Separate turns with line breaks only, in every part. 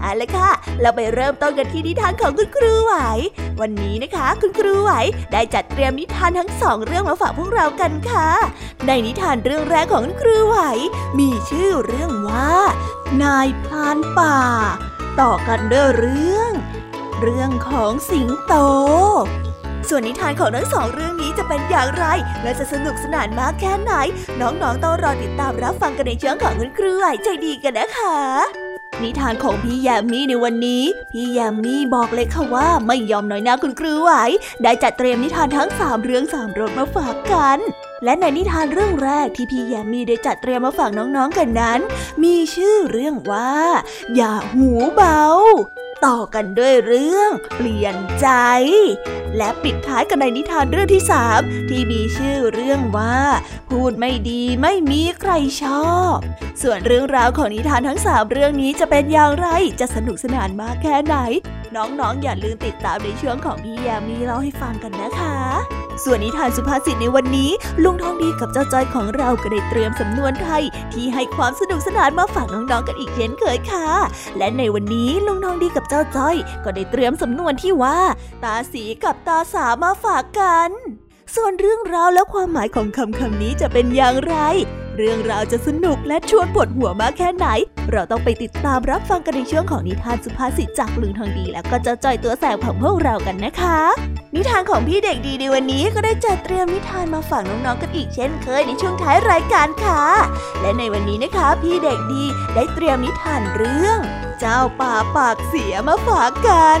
เอาละค่ะ เราไปเริ่มต้นกันที่นิทานของคุณครูไหว วันนี้นะคะ คุณครูไหวได้จัดเตรียมนิทานทั้งสองเรื่องมาฝากพวกเรากันค่ะ ในนิทานเรื่องแรกของคุณครูไหว มีชื่อเรื่องว่า นายพรานป่า ต่อกันด้วยเรื่อง เรื่องของสิงโตส่วนนิทานของทั้งสองเรื่องนี้จะเป็นอย่างไร และจะสนุกสนานมากแค่ไหน น้องๆต้องรอติดตามรับฟังกันในช่องของคุณครูไหวใจดีกันนะคะ นิทานของพี่ยามีในวันนี้ พี่ยามีบอกเลยค่ะว่าไม่ยอมน้อยหน้าคุณครูไหว ได้จัดเตรียมนิทานทั้งสามเรื่องสามรสมาฝากกัน และในนิทานเรื่องแรกที่พี่ยามีได้จัดเตรียมมาฝากน้องๆกันนั้น มีชื่อเรื่องว่า อย่าหูเบา ต่อกันด้วยเรื่องเปลี่ยนใจ และปิดท้ายกันในนิทานเรื่องที่สามที่มีชื่อเรื่องว่า พูดไม่ดีไม่มีใครชอบ ส่วนเรื่องราวของนิทานทั้งสามเรื่องนี้จะเป็นอย่างไรจะสนุกสนานมากแค่ไหน น้องๆออย่าลืมติดตามในช่วงของพี่ยามีเล่าให้ฟังกันนะคะ ส่วนนิทานสุภาษิตในวันนี้ ลุงทองดีกับเจ้าจ้อยของเราก็ได้เตรียมสำนวนไทย ที่ให้ความสนุกสนานมาฝากน้องๆกันอีกเช่นเคยค่ะ และในวันนี้ลุงทองดีกับเจ้าจ้อย ก็ได้เตรียมสำนวนที่ว่า ตาสีกับตาสามาฝากกัน ส่วนเรื่องราวและความหมายของคำคำนี้จะเป็นอย่างไร เรื่องราวจะสนุกและชวนปวดหัวมากแค่ไหน เราต้องไปติดตามรับฟังกันในช่วงของนิทานสุภาษิตจากลุงทองดี แล้วก็จ้าจ้อยตัวแสบของพวกเรากันนะคะ นิทานของพี่เด็กดีในวันนี้ก็ได้จัดเตรียมนิทานมาฝากน้องๆกันอีกเช่นเคยในช่วงท้ายรายการค่ะ และในวันนี้นะคะ พี่เด็กดีได้เตรียมนิทานเรื่อง เจ้าป่าปากเสียมาฝากกัน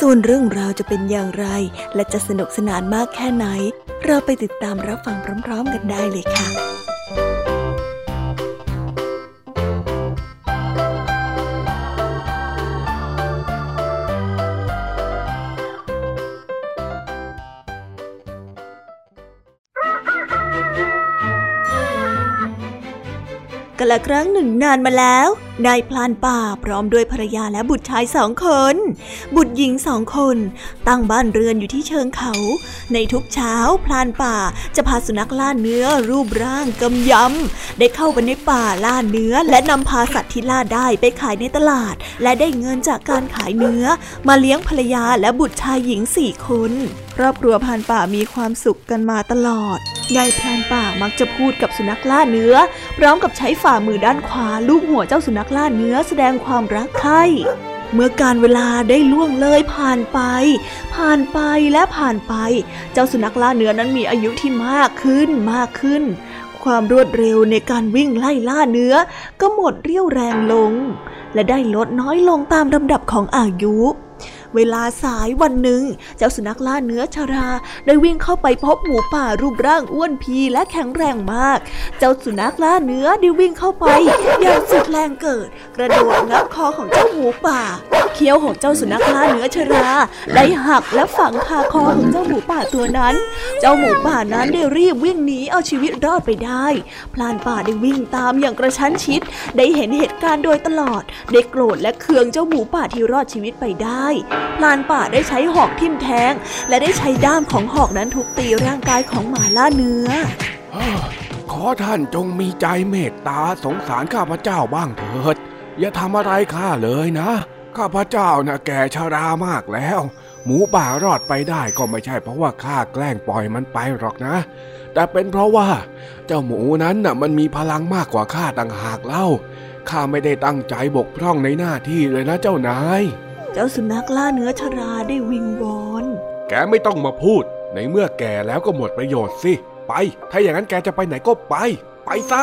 ส่วนเรื่องราวจะเป็นอย่างไร และจะสนุกสนานมากแค่ไหน เราไปติดตามรับฟังพร้อม ๆ กันได้เลยค่ะกันละครั้งหนึ่งนานมาแล้วนายพลานป่าพร้อมด้วยภรรยาและบุตรชายสองคน บุตรหญิงสองคน ตั้งบ้านเรือนอยู่ที่เชิงเขา ในทุกเช้าพลานป่าจะพาสุนัขล่าเนื้อรูปร่างกำยำได้เข้าไปในป่าล่าเนื้อ และนำพาสัตว์ที่ล่าได้ไปขายในตลาด และได้เงินจากการขายเนื้อ มาเลี้ยงภรรยาและบุตรชายหญิงสี่คนครอบครัวพานป่ามีความสุขกันมาตลอดนายพรานป่ามักจะพูดกับสุนัขล่าเนื้อ พร้อมกับใช้ฝ่ามือด้านขวาลูบหัวเจ้าสุนัขล่าเนื้อแสดงความรักใคร่เมื่อการเวลาได้ล่วงเลยผ่านไป ผ่านไปและผ่านไป เจ้าสุนัขล่าเนื้อนั้นมีอายุที่มากขึ้นมากขึ้น ความรวดเร็วในการวิ่งไล่ล่าเนื้อ ก็หมดเรี่ยวแรงลง และได้ลดน้อยลงตามลำดับของอายุ เวลาสายวันหนึ่ง เจ้าสุนัขล่าเนื้อชารา ได้วิ่งเข้าไปพบหมูป่ารูปร่างอ้วนพีและแข็งแรงมาก เจ้าสุนัขล่าเนื้อได้วิ่งเข้าไปอย่างสุดแรงเกิด กระโดดงับคอของเจ้าหมูป่า เคี้ยวของเจ้าสุนัขล่าเนื้อชรา ได้หักและฝังคาคอของเจ้าหมูป่าตัวนั้น เจ้าหมูป่านั้นได้รีบวิ่งหนีเอาชีวิตรอดไปได้ พลานป่าได้วิ่งตามอย่างกระชั้นชิด ได้เห็นเหตุการณ์โดยตลอด ได้โกรธและเคืองเจ้าหมูป่าที่รอดชีวิตไปได้พลานป่าได้ใช้หอกทิ่มแทง และได้ใช้ด้ามของหอกนั้นทุบตีร่างกายของหมาล่าเนื้อ
ขอท่านจงมีใจเมตตาสงสารข้าพเจ้าบ้างเถิด อย่าทำอะไรข้าเลยนะ ข้าพเจ้านะ่ะแก่ชรามากแล้ว หมูป่ารอดไปได้ก็ไม่ใช่เพราะว่าข้าแกล้งปล่อยมันไปหรอกนะ แต่เป็นเพราะว่า เจ้าหมูนั้นน่ะมันมีพลังมากกว่าข้าต่างหากเล่าข้าไม่ได้ตั้งใจบกพร่องในหน้าที่เลยนะเจ้านาย
เจ้าสุนัขล่าเนื้อชราได้วิงวอน
แกไม่ต้องมาพูด ในเมื่อแกแล้วก็หมดประโยชน์สิ ไป ถ้าอย่างนั้นแกจะไปไหนก็ไป ไปซะ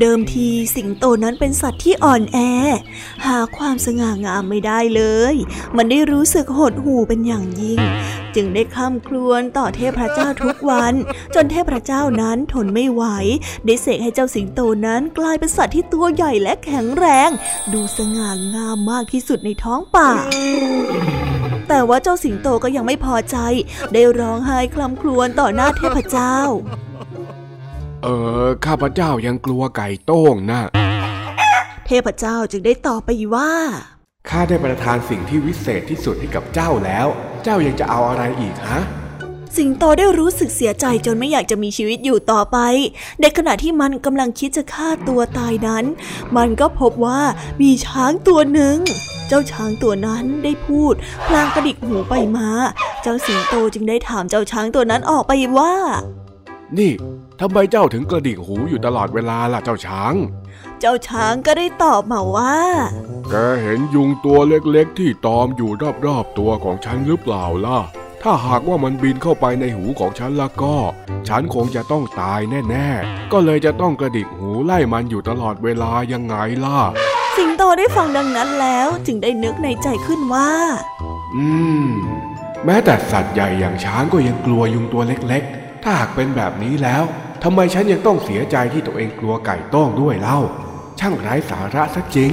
เดิมทีสิงโตนั้นเป็นสัตว์ที่อ่อนแอ หาความสง่างามไม่ได้เลย มันได้รู้สึกหดหู่เป็นอย่างยิ่ง จึงได้ข้ามครวญต่อเทพเจ้าทุกวัน จนเทพเจ้านั้นทนไม่ไหว ได้เสกให้เจ้าสิงโตนั้นกลายเป็นสัตว์ที่ตัวใหญ่และแข็งแรง ดูสง่างามมากที่สุดในท้องป่าแต่ว่าเจ้าสิงโตก็ยังไม่พอใจ ได้ร้องไห้คลำครวญต่อหน้าเทพเจ้า
เออข้าพเจ้ายังกลัวไก่โต้งนะ
เทพเจ้าจึงได้ตอบไปว่า
ข้าได้ประทานสิ่งที่วิเศษที่สุดให้กับเจ้าแล้ว เจ้ายังจะเอาอะไรอีกฮะ
สิงโตได้รู้สึกเสียใจจนไม่อยากจะมีชีวิตอยู่ต่อไป ในขณะที่มันกำลังคิดจะฆ่าตัวตายนั้น มันก็พบว่ามีช้างตัวหนึ่ง
เจ้าช้างตัวนั้นได้พูด พลางกระดิกหูไปมา เจ้าสิงโตจึงได้ถามเจ้าช้างตัวนั้นออกไปว่า
นี่ทำไมเจ้าถึงกระดิกหูอยู่ตลอดเวลาล่ะเจ้าช้าง
เจ้าช้างก็ได้ตอบมาว่า
แกเห็นยุงตัวเล็กๆ ที่ตอมอยู่รอบๆตัวของฉันหรือเปล่าล่ะ ถ้าหากว่ามันบินเข้าไปในหูของฉันแล้วก็ ฉันคงจะต้องตายแน่ๆ ก็เลยจะต้องกระดิกหูไล่มันอยู่ตลอดเวลายังไงล่ะ
สิงโตได้ฟังดังนั้นแล้วจึงได้นึกในใจขึ้นว่า
อืม แม้แต่สัตว์ใหญ่อย่างช้างก็ยังกลัวยุงตัวเล็กๆ ถ้าหากเป็นแบบนี้แล้วทำไมฉันยังต้องเสียใจที่ตัวเองกลัวไก่ต้องด้วยเล่า ช่างไร้สาระซะจริง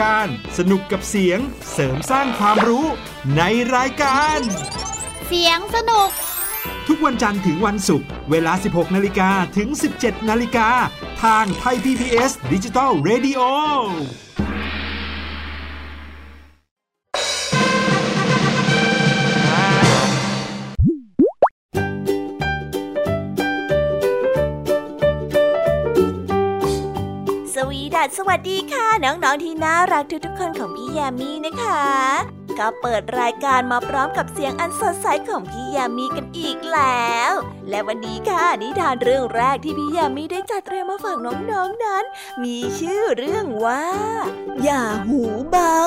การ สนุกกับเสียง เสริมสร้างความรู้ในรายการ
เสียงสนุก
ทุกวันจันทร์ถึงวันศุกร์เวลา 16 นาฬิกาถึง 17 นาฬิกา ทางไทย PPS ดิจิตอล Radio
สวัสดีค่ะ น้องๆที่น่ารักทุกๆคนของพี่ยามีนะคะ ก็เปิดรายการมาพร้อมกับเสียงอันสดใสของพี่ยามีกันอีกแล้ว และวันนี้ค่ะนิทานเรื่องแรกที่พี่ยามีได้จัดเตรียมมาฝากน้องๆนนั้น มีชื่อเรื่องว่า อย่าหูเบา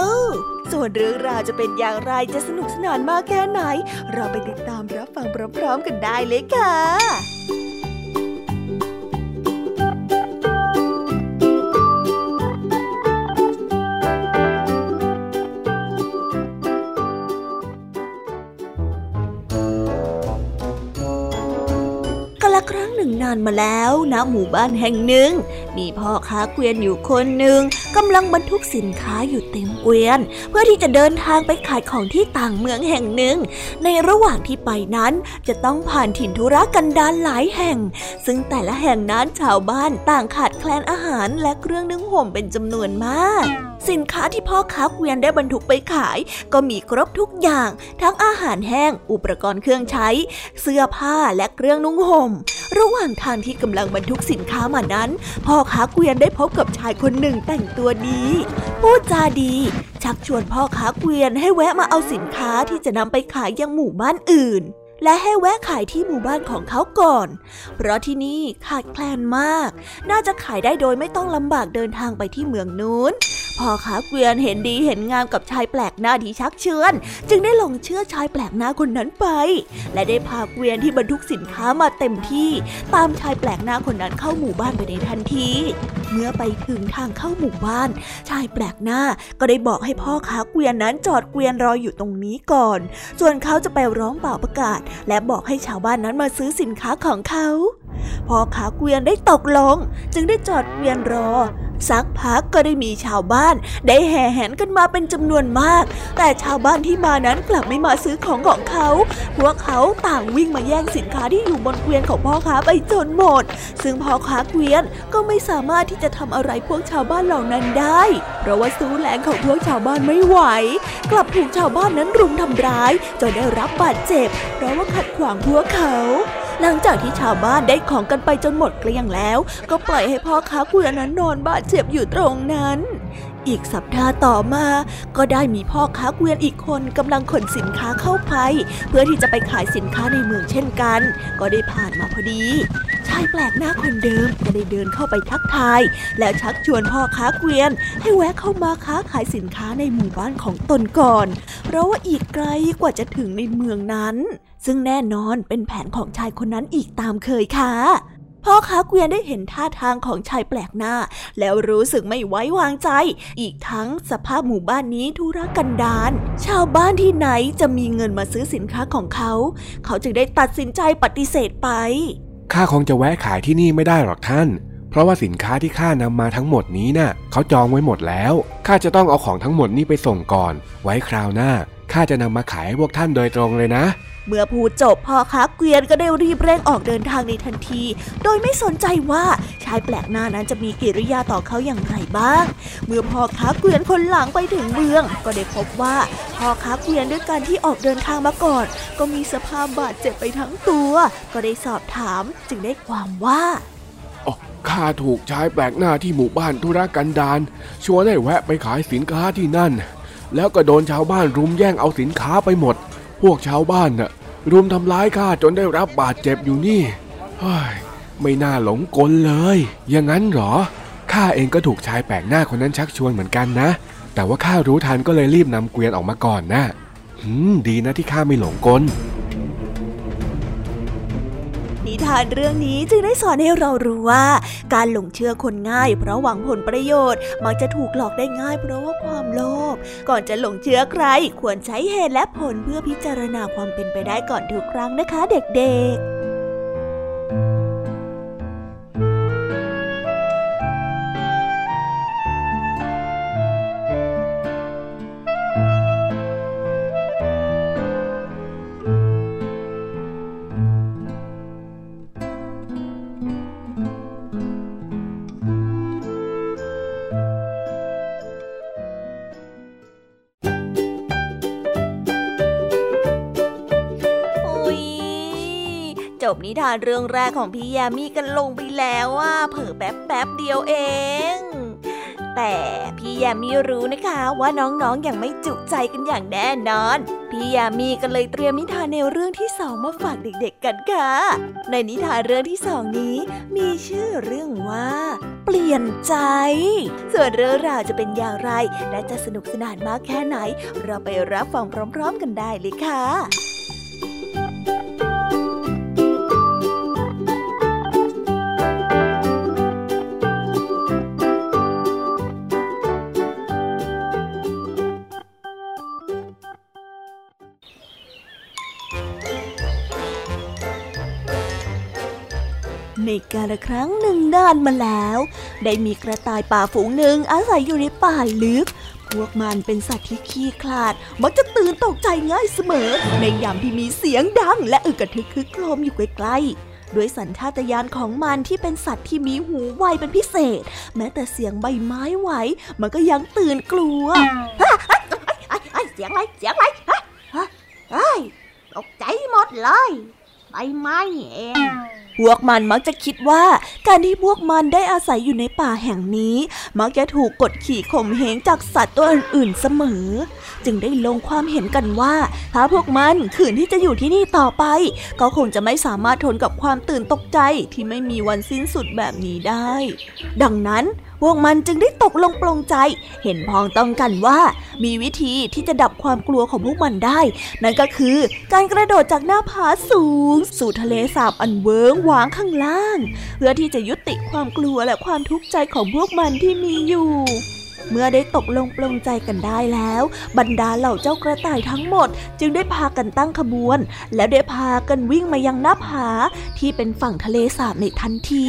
ส่วนเรื่องราวจะเป็นอย่างไรจะสนุกสนานมากแค่ไหน เราไปติดตามรับฟังพร้อมๆกันได้เลยค่ะานมาแล้วณหมู่บ้านแห่งหนึ่ง มีพ่อค้าเกวียนอยู่คนหนึ่งกำลังบรรทุกสินค้าอยู่เต็มเกวียน เพื่อที่จะเดินทางไปขายของที่ต่างเมืองแห่งหนึ่ง ในระหว่างที่ไปนั้นจะต้องผ่านถิ่นธุรกันดารหลายแห่ง ซึ่งแต่ละแห่งนั้นชาวบ้านต่างขาดแคลนอาหารและเครื่องนึ่งห่มเป็นจำนวนมากสินค้าที่พ่อค้าเกวียนได้บรรทุกไปขาย ก็มีครบทุกอย่าง ทั้งอาหารแห้ง อุปกรณ์เครื่องใช้ เสื้อผ้าและเครื่องนุ่งห่ม ระหว่างทางที่กำลังบรรทุกสินค้ามานั้น พ่อค้าเกวียนได้พบกับชายคนหนึ่งแต่งตัวดีพูดจาดี ชักชวนพ่อค้าเกวียนให้แวะมาเอาสินค้าที่จะนำไปขายยังหมู่บ้านอื่น และให้แวะขายที่หมู่บ้านของเขาก่อน เพราะที่นี่ขาดแคลนมาก น่าจะขายได้โดยไม่ต้องลำบากเดินทางไปที่เมืองนู้นพ่อขาเกวียนเห็นดีเห็นงามกับชายแปลกหน้าที่ชักเชิญจึงได้ลงเชื่อชายแปลกหน้าคนนั้นไป และได้พาเกวียนที่บรรทุกสินค้ามาเต็มที่ ตามชายแปลกหน้าคนนั้นเข้าหมู่บ้านไปในทันที เมื่อไปถึงทางเข้าหมู่บ้าน ชายแปลกหน้าก็ได้บอกให้พ่อขาเกวียนนั้นจอดเกวียนรออยู่ตรงนี้ก่อน ส่วนเขาจะไปร้องเป่าประกาศและบอกให้ชาวบ้านนั้นมาซื้อสินค้าของเขาพ่อขาเกวียนได้ตกลง จึงได้จอดเกวียนรอ สักพักก็ได้มีชาวบ้าน ได้แห่แหนกันมาเป็นจำนวนมาก แต่ชาวบ้านที่มานั้นกลับไม่มาซื้อของของเขา พวกเขาต่างวิ่งมาแย่งสินค้าที่อยู่บนเกวียนของพ่อค้าไปจนหมด ซึ่งพ่อค้าเกวียนก็ไม่สามารถที่จะทำอะไรพวกชาวบ้านเหล่านั้นได้ เพราะว่าสู้แรงของพวกชาวบ้านไม่ไหว กลับถูกชาวบ้านนั้นรุมทำร้ายจนได้รับบาดเจ็บ เพราะว่าขัดขวางพวกเขาหลังจากที่ชาวบ้านได้ของกันไปจนหมดเกลี้ยงแล้ว ก็ปล่อยให้พ่อค้าเกวียนนั้นนอนบาดเจ็บอยู่ตรงนั้น อีกสัปดาห์ต่อมาก็ได้มีพ่อค้าเกวียนอีกคนกำลังขนสินค้าเข้าไป เพื่อที่จะไปขายสินค้าในเมืองเช่นกัน ก็ได้ผ่านมาพอดีชายแปลกหน้าคนเดิมก็ได้เดินเข้าไปทักทาย แล้วชักชวนพ่อค้าเกวียน ให้แวะเข้ามาค้าขายสินค้าในหมู่บ้านของตนก่อน เพราะว่าอีกไกลกว่าจะถึงในเมืองนั้น ซึ่งแน่นอนเป็นแผนของชายคนนั้นอีกตามเคยค่ะ พ่อค้าเกวียนได้เห็นท่าทางของชายแปลกหน้า แล้วรู้สึกไม่ไว้วางใจ อีกทั้งสภาพหมู่บ้านนี้ทุรกันดารชาวบ้านที่ไหนจะมีเงินมาซื้อสินค้าของเขา เขาจึงได้ตัดสินใจปฏิเสธไป
ข้าคงจะแวะขายที่นี่ไม่ได้หรอกท่าน เพราะว่าสินค้าที่ข้านำมาทั้งหมดนี้น่ะเขาจองไว้หมดแล้วข้าจะต้องเอาของทั้งหมดนี้ไปส่งก่อน ไว้คราวหน้า ข้าจะนำมาขายให้พวกท่านโดยตรงเลยนะ
เมื่อพูดจบพ่อค้าเกวียนก็ได้รีบเร่งออกเดินทางในทันที โดยไม่สนใจว่าชายแปลกหน้านั้นจะมีกิริยาต่อเขาอย่างไรบ้าง เมื่อพ่อค้าเกวียนคนหลังไปถึงเมือง ก็ได้พบว่าพ่อค้าเกวียนด้วยการที่ออกเดินทางมาก่อน ก็มีสภาพบาดเจ็บไปทั้งตัว ก็ได้สอบถามจึงได้ความว่า
ข้าถูกชายแปลกหน้าที่หมู่บ้านธุรกันดารชวนให้แวะไปขายสินค้าที่นั่น แล้วก็โดนชาวบ้านรุมแย่งเอาสินค้าไปหมด พวกชาวบ้านน่ะ รุมทำร้ายข้าจนได้รับบาดเจ็บอยู่นี่เฮ้ยไม่น่าหลงกลเลย อย่างนั้นหรอ ข้าเองก็ถูกชายแปลกหน้าคนนั้นชักชวนเหมือนกันนะ แต่ว่าข้ารู้ทันก็เลยรีบนำเกวียนออกมาก่อนนะ หืม ดีนะที่ข้าไม่หลงกล
ทานเรื่องนี้จึงได้สอนให้เรารู้ว่า การหลงเชื่อคนง่าย เพราะหวังผลประโยชน์ มักจะถูกหลอกได้ง่ายเพราะว่าความโลภก่อนจะหลงเชื่อใคร ควรใช้เหตุและผลเพื่อพิจารณาความเป็นไปได้ก่อนทุกครั้งนะคะ เด็กๆ บนิทานเรื่องแรกของพี่ยามีกันลงไปแล้วว่าเผอแป๊บแป๊บเดียวเอง แต่พี่ยามีรู้นะคะว่าน้องๆออย่างไม่จุใจกันอย่างแน่นอน พี่ยามีกันเลยเตรียมนิทานในวเรื่องที่สองมาฝากเด็กๆกันค่ะ ในนิทานเรื่องที่สองนี้ มีชื่อเรื่องว่าเปลี่ยนใจ ส่วนเรื่องราวจะเป็นอย่างไร และจะสนุกสนานมากแค่ไหน เราไปรับฟังพร้อม ๆ กันได้เลยค่ะ ในกาลครั้งหนึ่งนานมาแล้ว ได้มีกระต่ายป่าฝูงหนึ่งอาศัยอยู่ในป่าลึก พวกมันเป็นสัตว์ที่ขี้คลาด มักจะตื่นตกใจง่ายเสมอ ในยามที่มีเสียงดัง และอึกระทึกคึกโครมอยู่ใกล้ๆด้วยสัญชาตญาณของมันที่เป็นสัตว์ที่มีหูไวเป็นพิเศษ แม้แต่เสียงใบไม้ไหว มันก็ยังตื่นกลัวเสียงอะไรเสียงอะไรเฮ้ยตกใจหมดเลย ใบไม้เอง พวกมันมักจะคิดว่าการที่พวกมันได้อาศัยอยู่ในป่าแห่งนี้ มักจะถูกกดขี่ข่มเหงจากสัตว์ตัวอื่นๆเสมอ จึงได้ลงความเห็นกันว่า ถ้าพวกมันขืนที่จะอยู่ที่นี่ต่อไป ก็คงจะไม่สามารถทนกับความตื่นตกใจที่ไม่มีวันสิ้นสุดแบบนี้ได้ ดังนั้นพวกมันจึงได้ตกลงปลงใจ เห็นพ้องต้องกันว่า มีวิธีที่จะดับความกลัวของพวกมันได้ นั่นก็คือการกระโดดจากหน้าผาสูง สู่ทะเลสาบอันเวิ้งวางข้างล่าง เพื่อที่จะยุติความกลัวและความทุกข์ใจของพวกมันที่มีอยู่ เมื่อได้ตกลงปลงใจกันได้แล้ว บรรดาเหล่าเจ้ากระต่ายทั้งหมด จึงได้พากันตั้งขบวน แล้วได้พากันวิ่งมายังหน้าผาที่เป็นฝั่งทะเลสาบในทันที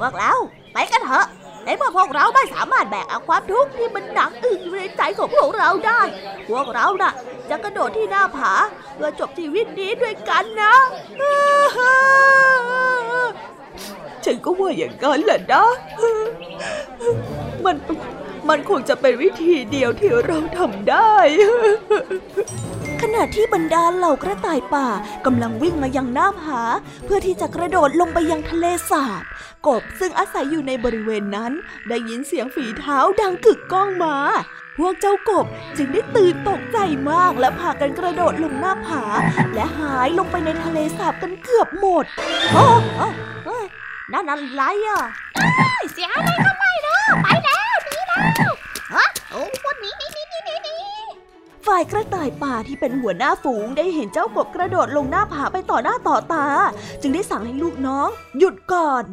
พวกเราไปกันเถอะ ในเมื่อพวกเราไม่สามารถแบกเอาความทุกข์ที่มันหนักอึ้งอยู่ในใจของพวกเราได้ พวกเราน่ะ จะกระโดดที่หน้าผาเพื่อจบชีวิตนี้ด้วยกันนะ ฉันก็ว่าอย่างนั้นแหละนะ มันมันคงจะเป็นวิธีเดียวที่เราทำได้ ขณะที่บรรดาเหล่ากระต่ายป่ากำลังวิ่งมายังหน้าผาเพื่อที่จะกระโดดลงไปยังทะเลสาบ กบซึ่งอาศัยอยู่ในบริเวณนั้น ได้ยินเสียงฝีเท้าดังกึกก้องมา พวกเจ้ากบจึงได้ตื่นตกใจมากและพากันกระโดดลงหน้าผา และหายลงไปในทะเลสาบกันเกือบหมดโอ้โอ้นั่นอะไรอะ
เสียอะไรก็ไม่รู้ไปแล้วหนีแล้วฮะโอ้วันนี้นี่นี่นี่นี่
ฝ่ายกระต่ายป่าที่เป็นหัวหน้าฝูงได้เห็นเจ้ากบกระโดดลงหน้าผาไปต่อหน้าต่อตา จึงได้สั่งให้ลูกน้อง หยุดก่อน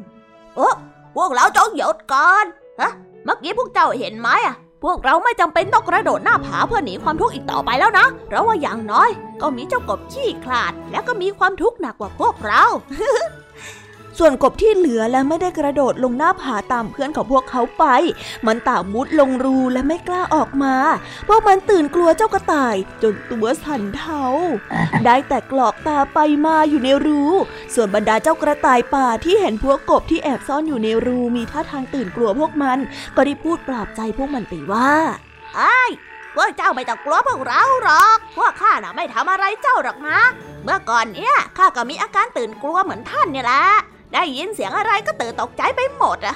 เออพวกเราจงหยุดก่อนฮะเมื่อกี้พวกเจ้าเห็นไหมอะ พวกเราไม่จำเป็นต้องกระโดดหน้าผาเพื่อหนีความทุกข์อีกต่อไปแล้วนะ เพราะว่าอย่างน้อย ก็มีเจ้ากบขี้คลาด และก็มีความทุกข์หนักกว่าพวกเรา ส่วนกบที่เหลือและไม่ได้กระโดดลงหน้าผาตามเพื่อนของพวกเขาไป มันต่างมุดลงรูและไม่กล้าออกมา พวกมันตื่นกลัวเจ้ากระต่าย จนตัวสั่นเทา ได้แต่กรอกตาไปมาอยู่ในรู ส่วนบรรดาเจ้ากระต่ายป่าที่เห็นพวกกบที่แอบซ่อนอยู่ในรูมีท่าทางตื่นกลัวพวกมัน ก็ได้พูดปลอบใจพวกมันไปว่าไอ้พวกเจ้าไม่ต้องกลัวพวกเราหรอก พวกข้าน่ะไม่ทำอะไรเจ้าหรอกนะ เมื่อก่อนเนี้ยข้าก็มีอาการตื่นกลัวเหมือนท่านเนี่ยแหละ ได้ยินเสียงอะไรก็ตื่นตกใจไปหมดอะ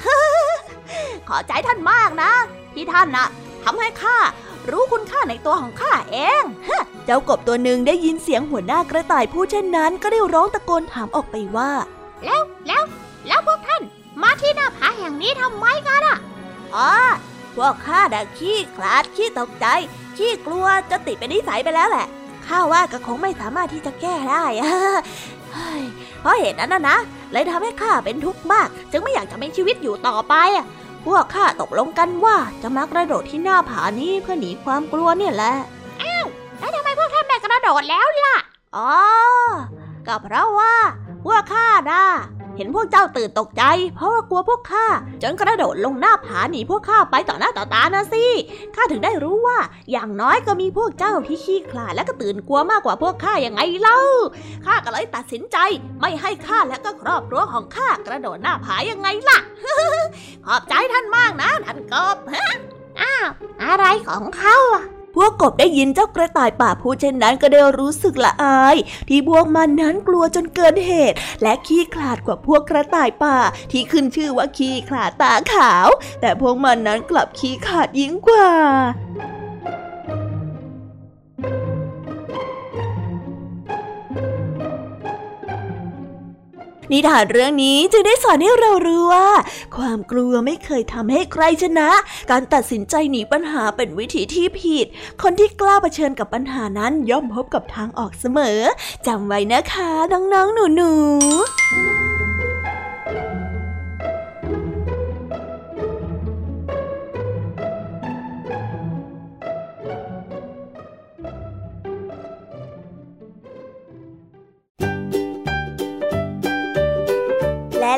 ขอใจท่านมากนะ ที่ท่านน่ะทำให้ข้ารู้คุณค่าในตัวของข้าเอง เจ้ากบตัวหนึ่งได้ยินเสียงหัวหน้ากระต่ายพูดเช่นนั้น ก็ได้ร้องตะโกนถามออกไปว่า
แล้วแล้วแล้วพวกท่าน มาที่หน้าผาแห่งนี้ทำไมกันอะ
อ๋อพวกข้าดักขี้คลาดขี้ตกใจ ขี้กลัวจะติดเป็นนิสัยไปแล้วแหละข้าว่าก็คงไม่สามารถที่จะแก้ได้ เพราะเหตุนั้นนะนะเลยทำให้ข้าเป็นทุกข์มาก จึงไม่อยากจะมีชีวิตอยู่ต่อไปอะพวกข้าตกลงกันว่าจะมากระโดดที่หน้าผานี้เพื่อหนีความกลัวเนี่ยแหละ
อ้าวแล้วทำไมพวกท่านไม่กระโดดแล้วล่ะ
อ๋อก็เพราะว่าพวกข้านะ เห็นพวกเจ้าตื่นตกใจ เพราะว่ากลัวพวกข้าจนกระโดดลงหน้าผาหนีพวกข้าไปต่อหน้าต่อตานะสิข้าถึงได้รู้ว่า อย่างน้อยก็มีพวกเจ้าที่ขี้ขลาดและก็ตื่นกลัวมากกว่าพวกข้าอย่างไงเล่าข้าก็เลยตัดสินใจไม่ให้ข้าและก็ครอบครัวของข้ากระโดดหน้าผายังไงล่ะขอบใจท่านมากนะท่านกบ
อ้าวอะไรของเขาอะ
พวกกบได้ยินเจ้ากระต่ายป่าพูดเช่นนั้นก็ได้รู้สึกละอาย ที่พวกมันนั้นกลัวจนเกินเหตุ และขี้ขลาดกว่าพวกกระต่ายป่า ที่ขึ้นชื่อว่าขี้ขลาดตาขาว แต่พวกมันนั้นกลับขี้ขาดยิ่งกว่า นิทานเรื่องนี้จึงได้สอนให้เรารู้ว่า ความกลัวไม่เคยทำให้ใครชนะ การตัดสินใจหนีปัญหาเป็นวิธีที่ผิด คนที่กล้าเผชิญกับปัญหานั้นย่อมพบกับทางออกเสมอจำไว้นะคะ น้องๆหนูๆ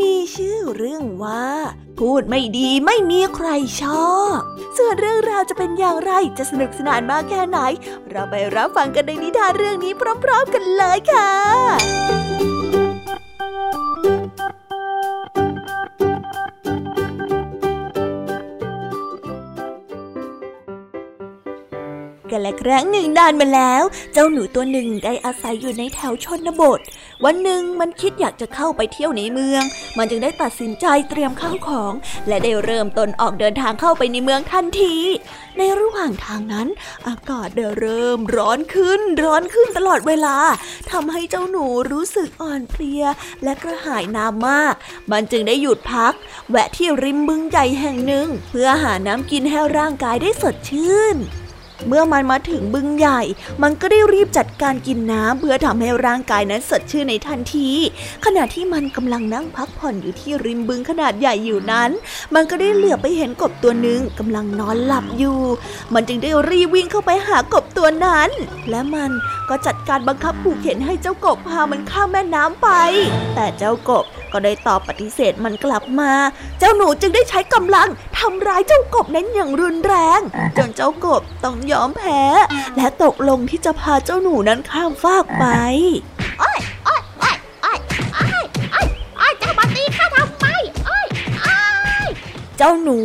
มีชื่อเรื่องว่า พูดไม่ดีไม่มีใครชอบ ส่วนเรื่องราวจะเป็นอย่างไรจะสนุกสนานมากแค่ไหน เราไปรับฟังกันในนิทานเรื่องนี้พร้อมๆกันเลยค่ะ กันและครั้งหนึ่งนานมาแล้ว เจ้าหนูตัวหนึ่งได้อาศัยอยู่ในแถวชนบท วันหนึ่งมันคิดอยากจะเข้าไปเที่ยวในเมือง มันจึงได้ตัดสินใจเตรียมข้าวของ และได้เริ่มต้นออกเดินทางเข้าไปในเมืองทันที ในระหว่างทางนั้น อากาศได้เริ่มร้อนขึ้น ร้อนขึ้นตลอดเวลาทำให้เจ้าหนูรู้สึกอ่อนเพลีย และกระหายน้ำมาก มันจึงได้หยุดพัก แวะที่ริมบึงใหญ่แห่งหนึ่ง เพื่อหาน้ำกินให้ร่างกายได้สดชื่น เมื่อมันมาถึงบึงใหญ่ มันก็ได้รีบจัดการกินน้ำเพื่อทำให้ร่างกายนั้นสดชื่นในทันที ขณะที่มันกำลังนั่งพักผ่อนอยู่ที่ริมบึงขนาดใหญ่อยู่นั้น มันก็ได้เหลือบไปเห็นกบตัวหนึ่งกำลังนอนหลับอยู่ มันจึงได้รีบวิ่งเข้าไปหากบตัวนั้น และมันก็จัดการบังคับผูกเข็นให้เจ้ากบพามันข้ามแม่น้ำไป แต่เจ้ากบ ก็ได้ตอบปฏิเสธมันกลับมา เจ้าหนูจึงได้ใช้กำลังทำร้ายเจ้ากบนั้นอย่างรุนแรง จนเจ้ากบต้องยอมแพ้ และตกลงที่จะพาเจ้าหนูนั้นข้ามฟากไป เจ้าหนู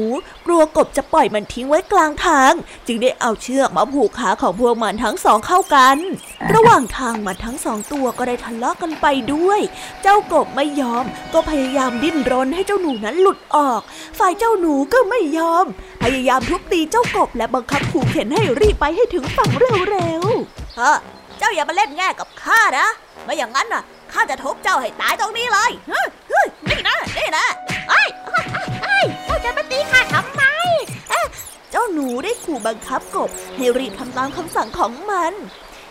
กลัวกบจะปล่อยมันทิ้งไว้กลางทาง จึงได้เอาเชือกมาผูกขาของพวกมันทั้งสองเข้ากัน ระหว่างทางมันทั้งสองตัวก็ได้ทะเลาะกันไปด้วย เจ้ากบไม่ยอม ก็พยายามดิ้นรนให้เจ้าหนูนั้นหลุดออก ฝ่ายเจ้าหนูก็ไม่ยอม พยายามทุบตีเจ้ากบและบังคับผูกเข็นให้รีบไปให้ถึงฝั่งเร็วๆเฮ้เจ้าอย่ามาเล่นแง่กับข้านะไม่อย่างนั้นน่ะข้าจะทุบเจ้าให้ตายตรงนี้เลยเฮ้ยเฮ้ยนี่นะนี่นะ
โอ้ยโอ้ยโอ้ย เจ้าจะมาตีข้าทำไม
เจ้าหนูได้ขู่บังคับกบให้รีบทำตามคำสั่งของมัน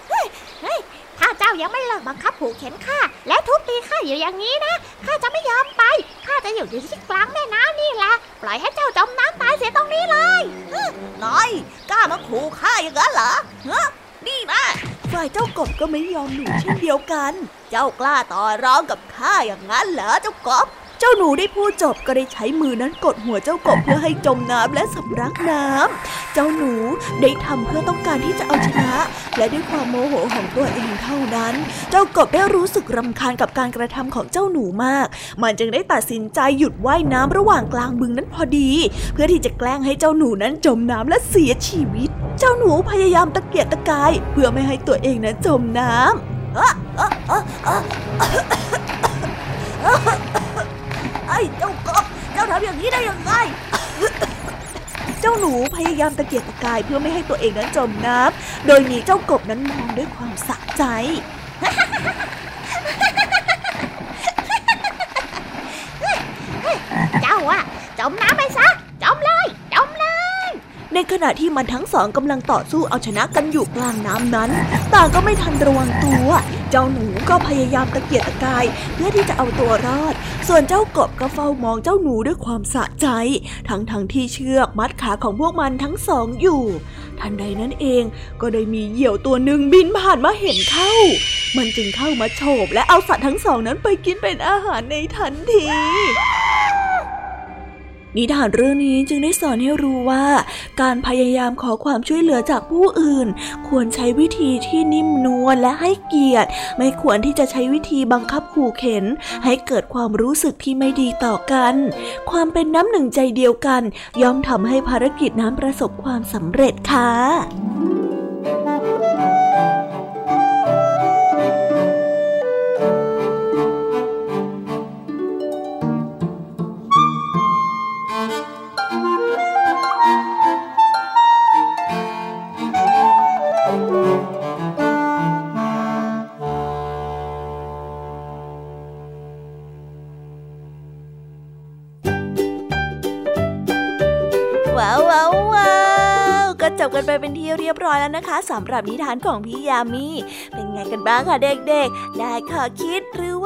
เฮ้ยถ้าเจ้ายังไม่เลิกบังคับผูกเข็นข้าและทุบตีข้าอยู่อย่างนี้นะข้าจะไม่ยอมไปข้าจะอยู่ที่กลางแม่น้ำนี่แหละปล่อยให้เจ้าจมน้ำตายเสียตรงนี้เลย
น้อยกล้ามาขู่ข้าอย่างนั้นเหรอฮะนี่นะฝ่ายเจ้ากบก็ไม่ยอมหนูเช่นเดียวกัน เจ้ากล้าต่อร้องกับข้าอย่างนั้นเหรอเจ้ากบ เจ้าหนูได้พูดจบก็ได้ใช้มือนั้นกดหัวเจ้ากบเพื่อให้จมน้ำและสำลักน้ำ เจ้าหนูได้ทำเพื่อต้องการที่จะเอาชนะ และด้วยความโมโหของตัวเองเท่านั้น เจ้ากบได้รู้สึกรำคาญกับการกระทำของเจ้าหนูมาก มันจึงได้ตัดสินใจหยุดว่ายน้ำระหว่างกลางบึงนั้นพอดี เพื่อที่จะแกล้งให้เจ้าหนูนั้นจมน้ำและเสียชีวิต เจ้าหนูพยายามตะเกียกตะกาย เพื่อไม่ให้ตัวเองนั้นจมน้ำ ไอ้เจ้ากบเจ้าทำอย่างนี้ได้ยังไง เจ้าหนูพยายามตะเกียกตะกายเพื่อไม่ให้ตัวเองนั้นจมน้ำโดยมีเจ้ากบนั้นมองด้วยความสะใจ
เจ้าอะจมน้ำไปซะ จมเลยจมเลย
ในขณะที่มันทั้งสองกำลังต่อสู้เอาชนะกันอยู่กลางน้ำนั้น ต่างก็ไม่ทันระวังตัว เจ้าหนูก็พยายามตะเกียกตะกาย เพื่อที่จะเอาตัวรอด ส่วนเจ้ากบก็เฝ้ามองเจ้าหนูด้วยความสะใจ ทั้งทั้งที่เชือกมัดขาของพวกมันทั้งสองอยู่ ทันใดนั้นเองก็ได้มีเหยี่ยวตัวหนึ่งบินผ่านมาเห็นเข้า มันจึงเข้ามาโฉบและเอาสัตว์ทั้งสองนั้นไปกินเป็นอาหารในทันที นิทานเรื่องนี้จึงได้สอนให้รู้ว่า การพยายามขอความช่วยเหลือจากผู้อื่น ควรใช้วิธีที่นิ่มนวลและให้เกียรติ ไม่ควรที่จะใช้วิธีบังคับขู่เข็น ให้เกิดความรู้สึกที่ไม่ดีต่อกัน ความเป็นน้ำหนึ่งใจเดียวกัน ย่อมทำให้ภารกิจนั้นประสบความสำเร็จค่ะ สำหรับนิทานของพี่ยามีเป็นไงกันบ้างคะเด็กๆ ได้ข้อคิดหรือ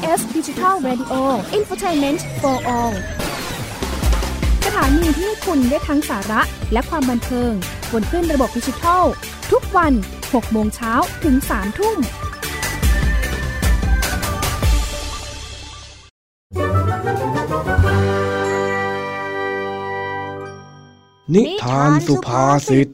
เมนต์ for all สถานีที่คุณได้ทั้งสาระและความบันเทิงบนขึ้นระบบดิจิทัล ทุกวัน 6 โมงเช้าถึง 3 ทุ่ม
นิทานสุภาษิต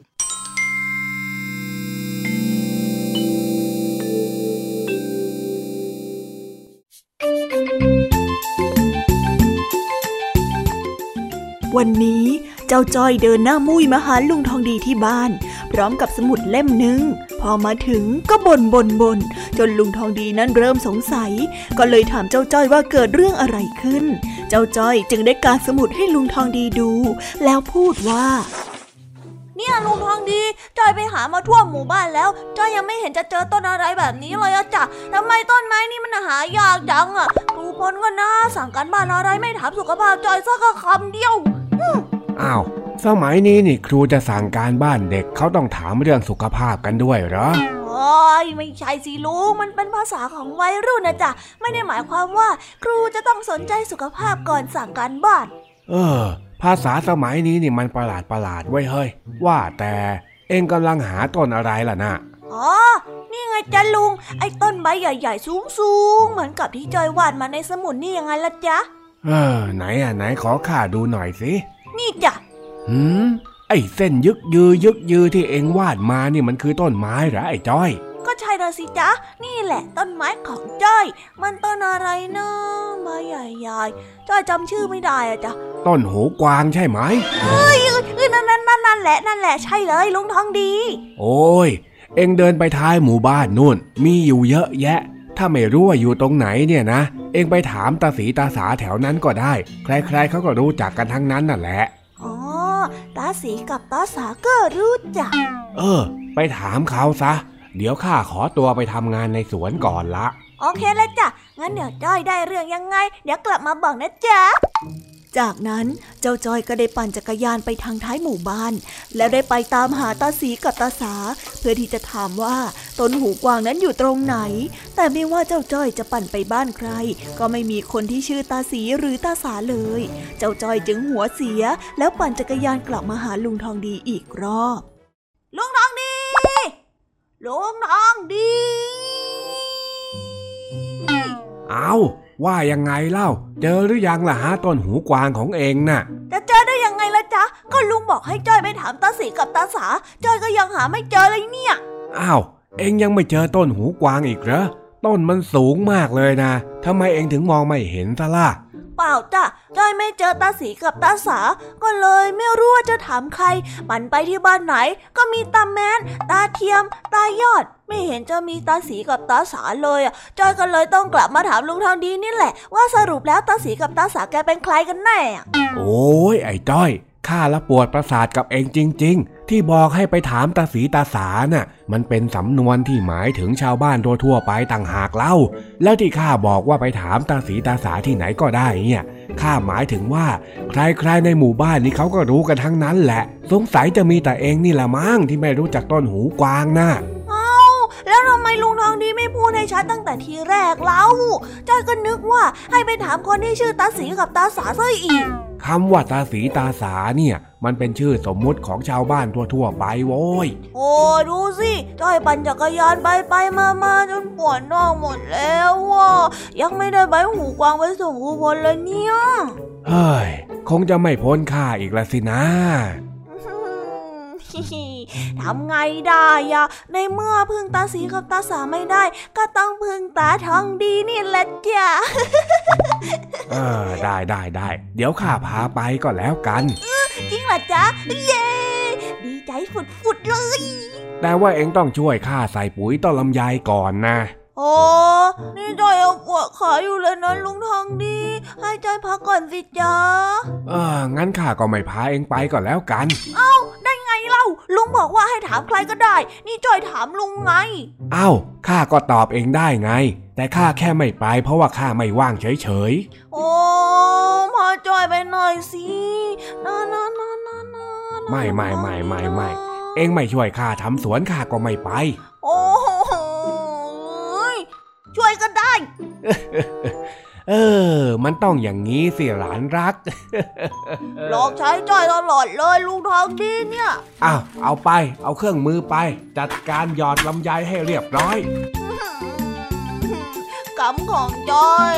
วันนี้ เจ้าจ้อยเดินหน้ามุ้ยมาหาลุงทองดีที่บ้าน พร้อมกับสมุดเล่มหนึ่งพอมาถึงก็บ่นบ่นบ่นจนลุงทองดีนั้นเริ่มสงสัย ก็เลยถามเจ้าจ้อยว่าเกิดเรื่องอะไรขึ้น เจ้าจ้อยจึงได้การสมุดให้ลุงทองดีดู แล้วพูดว่า เนี่ยลุงทองดีจอยไปหามาทั่วหมู่บ้านแล้วจอยยังไม่เห็นจะเจอต้นอะไรแบบนี้เลยอะจ้ะทำไมต้นไม้นี่มันหายากจังอะครูพลก็น่าสั่งการบ้านอะไรไม่ถามสุขภาพจอยสักคำเดียว
อ้าว สมัยนี้นี่ครูจะสั่งการบ้านเด็กเขาต้องถามเรื่องสุขภาพกันด้วยเหรอ
โอ้ยไม่ใช่สิลุงมันเป็นภาษาของวัยรุ่นนะจ๊ะไม่ได้หมายความว่า ครูจะต้องสนใจสุขภาพก่อนสั่งการบ้าน
เออ ภาษาสมัยนี้นี่มันประหลาดประหลาดไว้ยเฮ้ย ว่าแต่เองกำลังหาต้นอะไรล่ะนะ
อ๋อ นี่ไงจ๊ะลุง ไอ้ต้นใบใหญ่ ๆ สูงๆ เหมือนกับที่จอยวาดมาในสมุดนี่ยังไงล่ะจ๊ะ
เออ ไหนอะไหนขอข้าดูหน่อยสิ
นี่จ้ะ
หืมไอ้เส้นยึกยือยึกยือที่เองวาดมานี่มันคือต้นไม้เหรอไอ้จ้อย
ก็ใช่นะสิจ๊ะ นี่แหละต้นไม้ของจ้อย มันต้นอะไรนะใบใหญ่ๆจ้อยจำชื่อไม่ได้อะจ๊ะ
ต้นหูกวางใช่ไหม
เอ้ยเอ้ยเอ้ยนั่นนั่นนั่นนั่นแหละนั่นแหละใช่เลยลุงทองดี
โอ้ยเอ็งเดินไปท้ายหมู่บ้านนู่น มีอยู่เยอะแยะ ถ้าไม่รู้ว่าอยู่ตรงไหนเนี่ยนะ เอ็งไปถามตาสีตาสาแถวนั้นก็ได้ ใครๆเขาก็รู้จักกันทั้งนั้นน่ะแหละ
อ๋อตาสีกับตาสาก็รู้จัก
เออ ไปถามเขาซะ เดี๋ยวข้าขอตัวไปทำงานในสวนก่อนละ
โอเคแล้วจ้ะ งั้นเดี๋ยวจ้อยได้เรื่องยังไง เดี๋ยวกลับมาบอกนะจ๊ะ จากนั้นเจ้าจอยก็ได้ปั่นจักรยานไปทางท้ายหมู่บ้าน แล้วได้ไปตามหาตาสีกับตาสา เพื่อที่จะถามว่าต้นหูกวางนั้นอยู่ตรงไหน แต่ไม่ว่าเจ้าจ้อยจะปั่นไปบ้านใคร ก็ไม่มีคนที่ชื่อตาสีหรือตาสาเลย เจ้าจ้อยจึงหัวเสีย แล้วปั่นจักรยานกลับมาหาลุงทองดีอีกรอบลุงทองดี ลุงทองดี
เอา ว่ายังไงเล่า เจอหรือยังล่ะฮะต้นหูกวางของเองน่ะ
จะเจอได้ยังไงล่ะจ๊ะ ก็ลุงบอกให้จ้อยไปถามตาสีกับตาสา จ้อยก็ยังหาไม่เจอเลยเนี่ย
อ้าว เองยังไม่เจอต้นหูกวางอีกเหรอ ต้นมันสูงมากเลยนะทำไมเองถึงมองไม่เห็นซะล่ะ
เปล่าจ้ะ จ้อยไม่เจอตาสีกับตาสา ก็เลยไม่รู้ว่า จะถามใคร มันไปที่บ้านไหน ก็มีตาแมนตาเทียม ตายอด ไม่เห็นจะมีตาสีกับตาสาเลยอะจ้อยก็เลยต้องกลับมาถามลุงทองดีนี่แหละ ว่าสรุปแล้วตาสีกับตาสาแกเป็นใครกันแน่อะ
โอ้ยไอ้จ้อยข้าละปวดประสาทกับเองจริง ๆ ที่บอกให้ไปถามตาสีตาสาน่ะ มันเป็นสำนวนที่หมายถึงชาวบ้านทั่วๆไปต่างหากเล่า แล้วที่ข้าบอกว่าไปถามตาสีตาสาที่ไหนก็ได้เนี่ย ข้าหมายถึงว่า ใครๆในหมู่บ้านนี้เขาก็รู้กันทั้งนั้นแหละ สงสัยจะมีแต่เองนี่แหละมั้งที่ไม่รู้จักต้นหูกวางน่ะ
แล้วทำไมลุงทองดีไม่พูดให้ชัดตั้งแต่ทีแรกเล่าจ้อยก็นึกว่าให้ไปถามคนที่ชื่อตาสีกับตาสาซะอีก
คำว่าตาสีตาสาเนี่ย มันเป็นชื่อสมมุติของชาวบ้านทั่วๆไปโว้ย
โอ้ดูสิจ้อยปั่นจักรยานไปไปมามาจนปวดน่องหมดแล้วว่ะยังไม่ได้ใบหูกวางไปส่งครูพลเลยเนี่ย
เฮ้ย คงจะไม่พ้นค่าอีกละสินะ
ทำไงได้อะในเมื่อพึ่งตาสีกับตาสาไม่ได้ ก็ต้องพึ่งตาทองดีนี่แหละจ้ะ
เออได้ได้ได้เดี๋ยวข้าพาไปก็แล้วกัน
จริงเหรอจ๊ะ เย้ดีใจฝุดๆเลย
แต่ว่าเองต้องช่วยข้าใส่ปุ๋ยต้นลำไยก่อนนะ
โอ้นี่จอยเอาปวดขาอยู่เลยนะลุงทองดี ให้จอยพักก่อนสิจ๊ะ
เอองั้นข้าก็ไม่พาเองไปก็แล้วกัน
เอ้า ได้ไงเล่า ลุงบอกว่าให้ถามใครก็ได้ นี่จอยถามลุงไง
อ้าวข้าก็ตอบเองได้ไง แต่ข้าแค่ไม่ไป เพราะว่าข้าไม่ว่างเฉย
โอ้พาจอยไปหน่อยสินะนะนะนะนะ
ๆไม่ไม่ไม่ไม่ไม่เองไม่ช่วยข้าทำสวนข้าก็ไม่ไป เออ มันต้องอย่างนี้สิหลานรัก
หลอกใช้จอยตลอดเลยลุงทองดีเนี่ย
อ้าว เอาไป เอาเครื่องมือไป จัดการหยอดลำไยให้เรียบร้อย
กำของจอย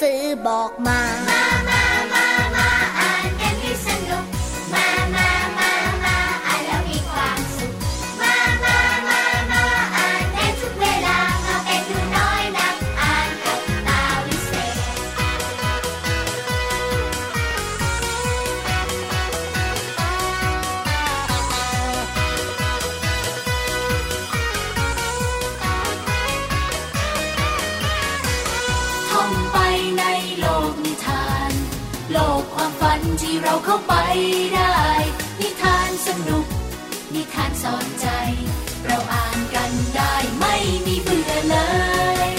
ซื้อบอกมาาไปได้ นิ
ทานสนุก นิทานสอนใจ เราอ่านกันได้ไม่มีเบื่อเลย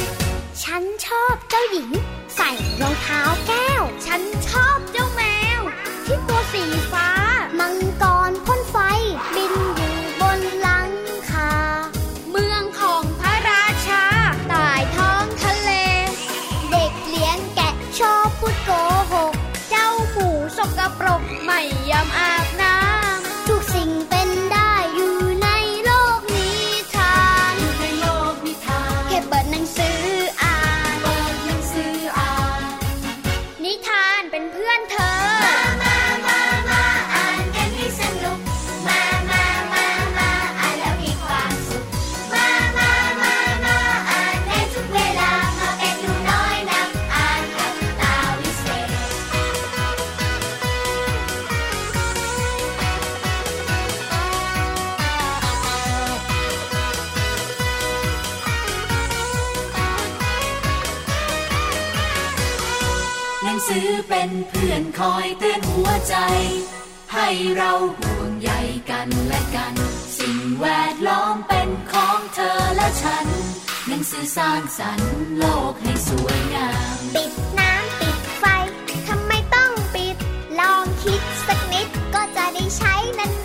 ฉันชอบเจ้าหญิง ใส่รองเท้าแก้ว ฉันชอบ เราห่ว
งใยกันและกัน สิ่งแวดล้อมเป็นของเธอและฉัน หนังสือสร้างสรรค์โลกให้สวยงาม
ปิดน้ำปิดไฟ ทำไมต้องปิด ลองคิดสักนิดก็จะได้ใช้นาน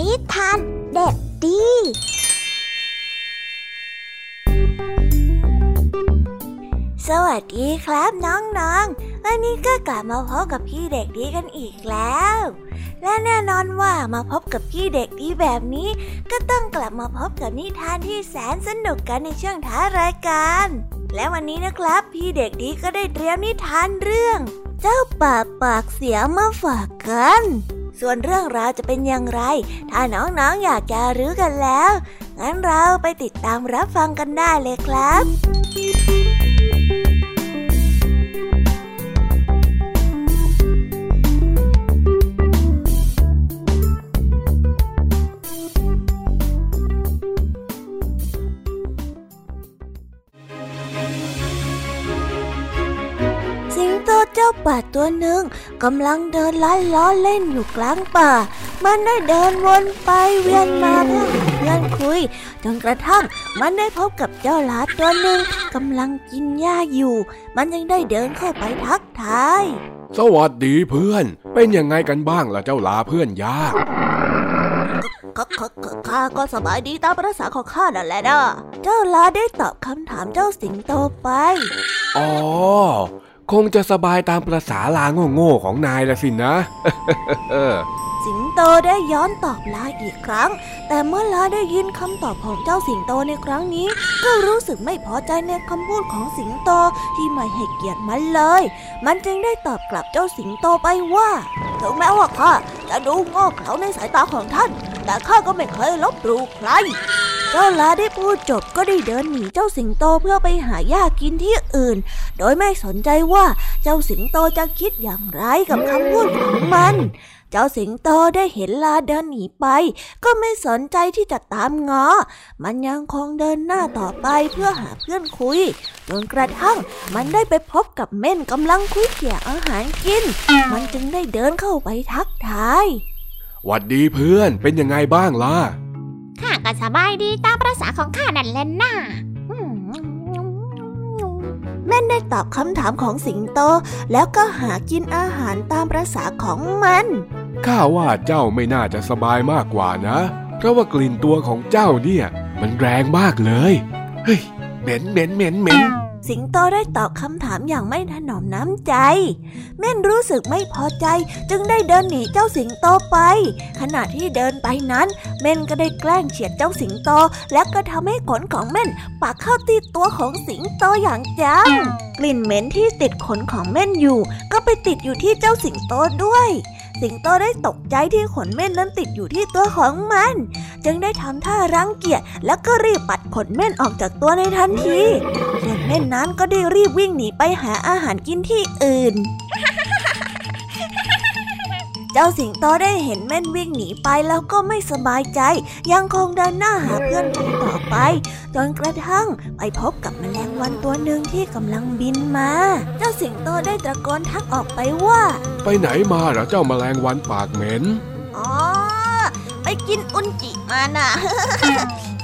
นิทานเด็กดี
สวัสดีครับน้องๆ วันนี้ก็กลับมาพบกับพี่เด็กดีกันอีกแล้ว และแน่นอนว่ามาพบกับพี่เด็กดีแบบนี้ ก็ต้องกลับมาพบกับนิทานที่แสนสนุกกันในช่วงท้ารายการ และวันนี้นะครับ พี่เด็กดีก็ได้เตรียมนิทานเรื่อง เจ้าป่าปากเสียมาฝากกัน ส่วนเรื่องราวจะเป็นอย่างไร ถ้าน้องๆออยากจะรู้กันแล้ว งั้นเราไปติดตามรับฟังกันได้เลยครับ เจ้าป่าตัวหนึ่งกำลังเดินล้อล้อเล่นอยู่กลางป่า มันได้เดินวนไปเวียนมาเพื่อหาเพื่อนคุย จนกระทั่งมันได้พบกับเจ้าหลาตัวหนึ่งกำลังกินหญ้าอยู่ มันยังได้เดินเข้าไปทักทาย
สวัสดีเพื่อน เป็นยังไงกันบ้างล่ะเจ้าลาเพื่อนยาก
ข้าข้าข้าข้าก็สบายดีตามประษาของข้านั่นแหละนะ เจ้าลาได้ตอบคำถามเจ้าสิงโตไป
อ๋อ คงจะสบายตามประษาลาโง่ๆของนายละสินะ
สิงโตได้ย้อนตอบลาอีกครั้ง แต่เมื่อลาได้ยินคำตอบของเจ้าสิงโตในครั้งนี้ ก็รู้สึกไม่พอใจในคำพูดของสิงโตที่ไม่ให้เกียรติมันเลย มันจึงได้ตอบกลับเจ้าสิงโตไปว่า ถึงแม้ว่าข้าจะดูโง่เขลาในสายตาของท่าน แต่ข้าก็ไม่เคยลบหลู่ใครเจ้าลาได้พูดจบก็ได้เดินหนีเจ้าสิงโตเพื่อไปหาหญ้ากินที่อื่น โดยไม่สนใจว่าเจ้าสิงโตจะคิดอย่างไรกับคำพูดของมัน เจ้าสิงโตได้เห็นลาเดินหนีไป ก็ไม่สนใจที่จะตามงอ มันยังคงเดินหน้าต่อไปเพื่อหาเพื่อนคุย จนกระทั่งมันได้ไปพบกับเม่นกำลังคุยเกี่ยอาหารกิน มันจึงได้เดินเข้าไปทักทาย
หวัดดีเพื่อนเป็นยังไงบ้างล่ะ
ข้าก็สบายดีตามประษาของข้านั่นแหละน่า
แม่นได้ตอบคำถามของสิงโต แล้วก็หากินอาหารตามประษาของมัน
ข้าว่าเจ้าไม่น่าจะสบายมากกว่านะ เพราะว่ากลิ่นตัวของเจ้าเนี่ย มันแรงมากเลย เฮ้ย เหม็นเหม็นเหม็นเหม็น
สิงโตได้ตอบคำถามอย่างไม่ถนอมน้ำใจ เม่นรู้สึกไม่พอใจจึงได้เดินหนีเจ้าสิงโตไป ขณะที่เดินไปนั้น เม่นก็ได้แกล้งเฉียดเจ้าสิงโต และก็ทำให้ขนของเม่นปักเข้าที่ตัวของสิงโตอย่างจัง กลิ่นเหม็นที่ติดขนของเม่นอยู่ ก็ไปติดอยู่ที่เจ้าสิงโตด้วย สิงโตได้ตกใจที่ขนเม่นนั้นติดอยู่ที่ตัวของมัน จึงได้ทำท่ารังเกียจแล้วก็รีบปัดขนเม่นออกจากตัวในทันที ส่วนเม่นนั้นก็ได้รีบวิ่งหนีไปหาอาหารกินที่อื่น เจ้าสิงโตได้เห็นเม่นวิ่งหนีไปแล้วก็ไม่สบายใจ ยังคงเดินหน้าหาเพื่อนคุยต่อไป จนกระทั่งไปพบกับแมลงวันตัวหนึ่งที่กำลังบินมา เจ้าสิงโตได้ตะโกนทักออกไปว่า
ไปไหนมาเหรอเจ้าแมลงวันปากเหม็น
อ๋อไปกินอุนจิมาน่ะ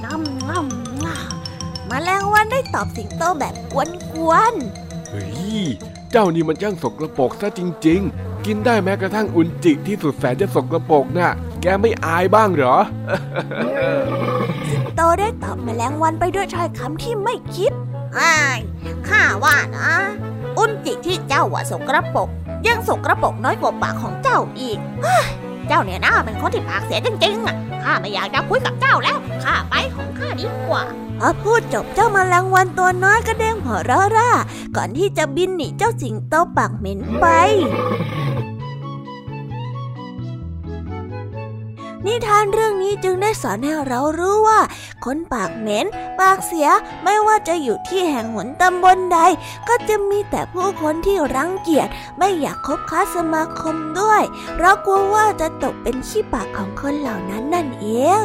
น้ำน้ำน้ำแมลงวันได้ตอบสิงโตแบบกวน
เฮ้ยเจ้านี่มันช่างสกรปรกซะจริง ๆ กินได้แม้กระทั่งอุนจิที่สุดแสนจะสกรปรกน่ะ แกไม่อายบ้างเหรอ
ๆสิงโตได้ตอบแมลงวันไปด้วยถ้อยคำที่ไม่คิด
อ้ายข้าว่านะ อุนจิที่เจ้าว่าสกระปรกยังสกระปรกน้อยกว่าปากของเจ้าอีกเฮ้ยเจ้าเนี่ยนะเป็นคนที่ปากเสียจริงๆอะ ข้าไม่อยากจะคุยกับเจ้าแล้ว ข้าไปของข้าดีกว่า
พอพูดจบเจ้าแมลงวันตัวน้อยก็เด้งหัวเราะร่าก่อนที่จะบินหนีเจ้าสิงโตปากเหม็นไป นิทานเรื่องนี้จึงได้สอนให้เรารู้ว่า คนปากเหม็น ปากเสียไม่ว่าจะอยู่ที่แห่งหนตำบลใด ก็จะมีแต่ผู้คนที่รังเกียจไม่อยากคบค้าสมาคมด้วย เพราะกลัวว่าจะตกเป็นขี้ปากของคนเหล่านั้นนั่นเอง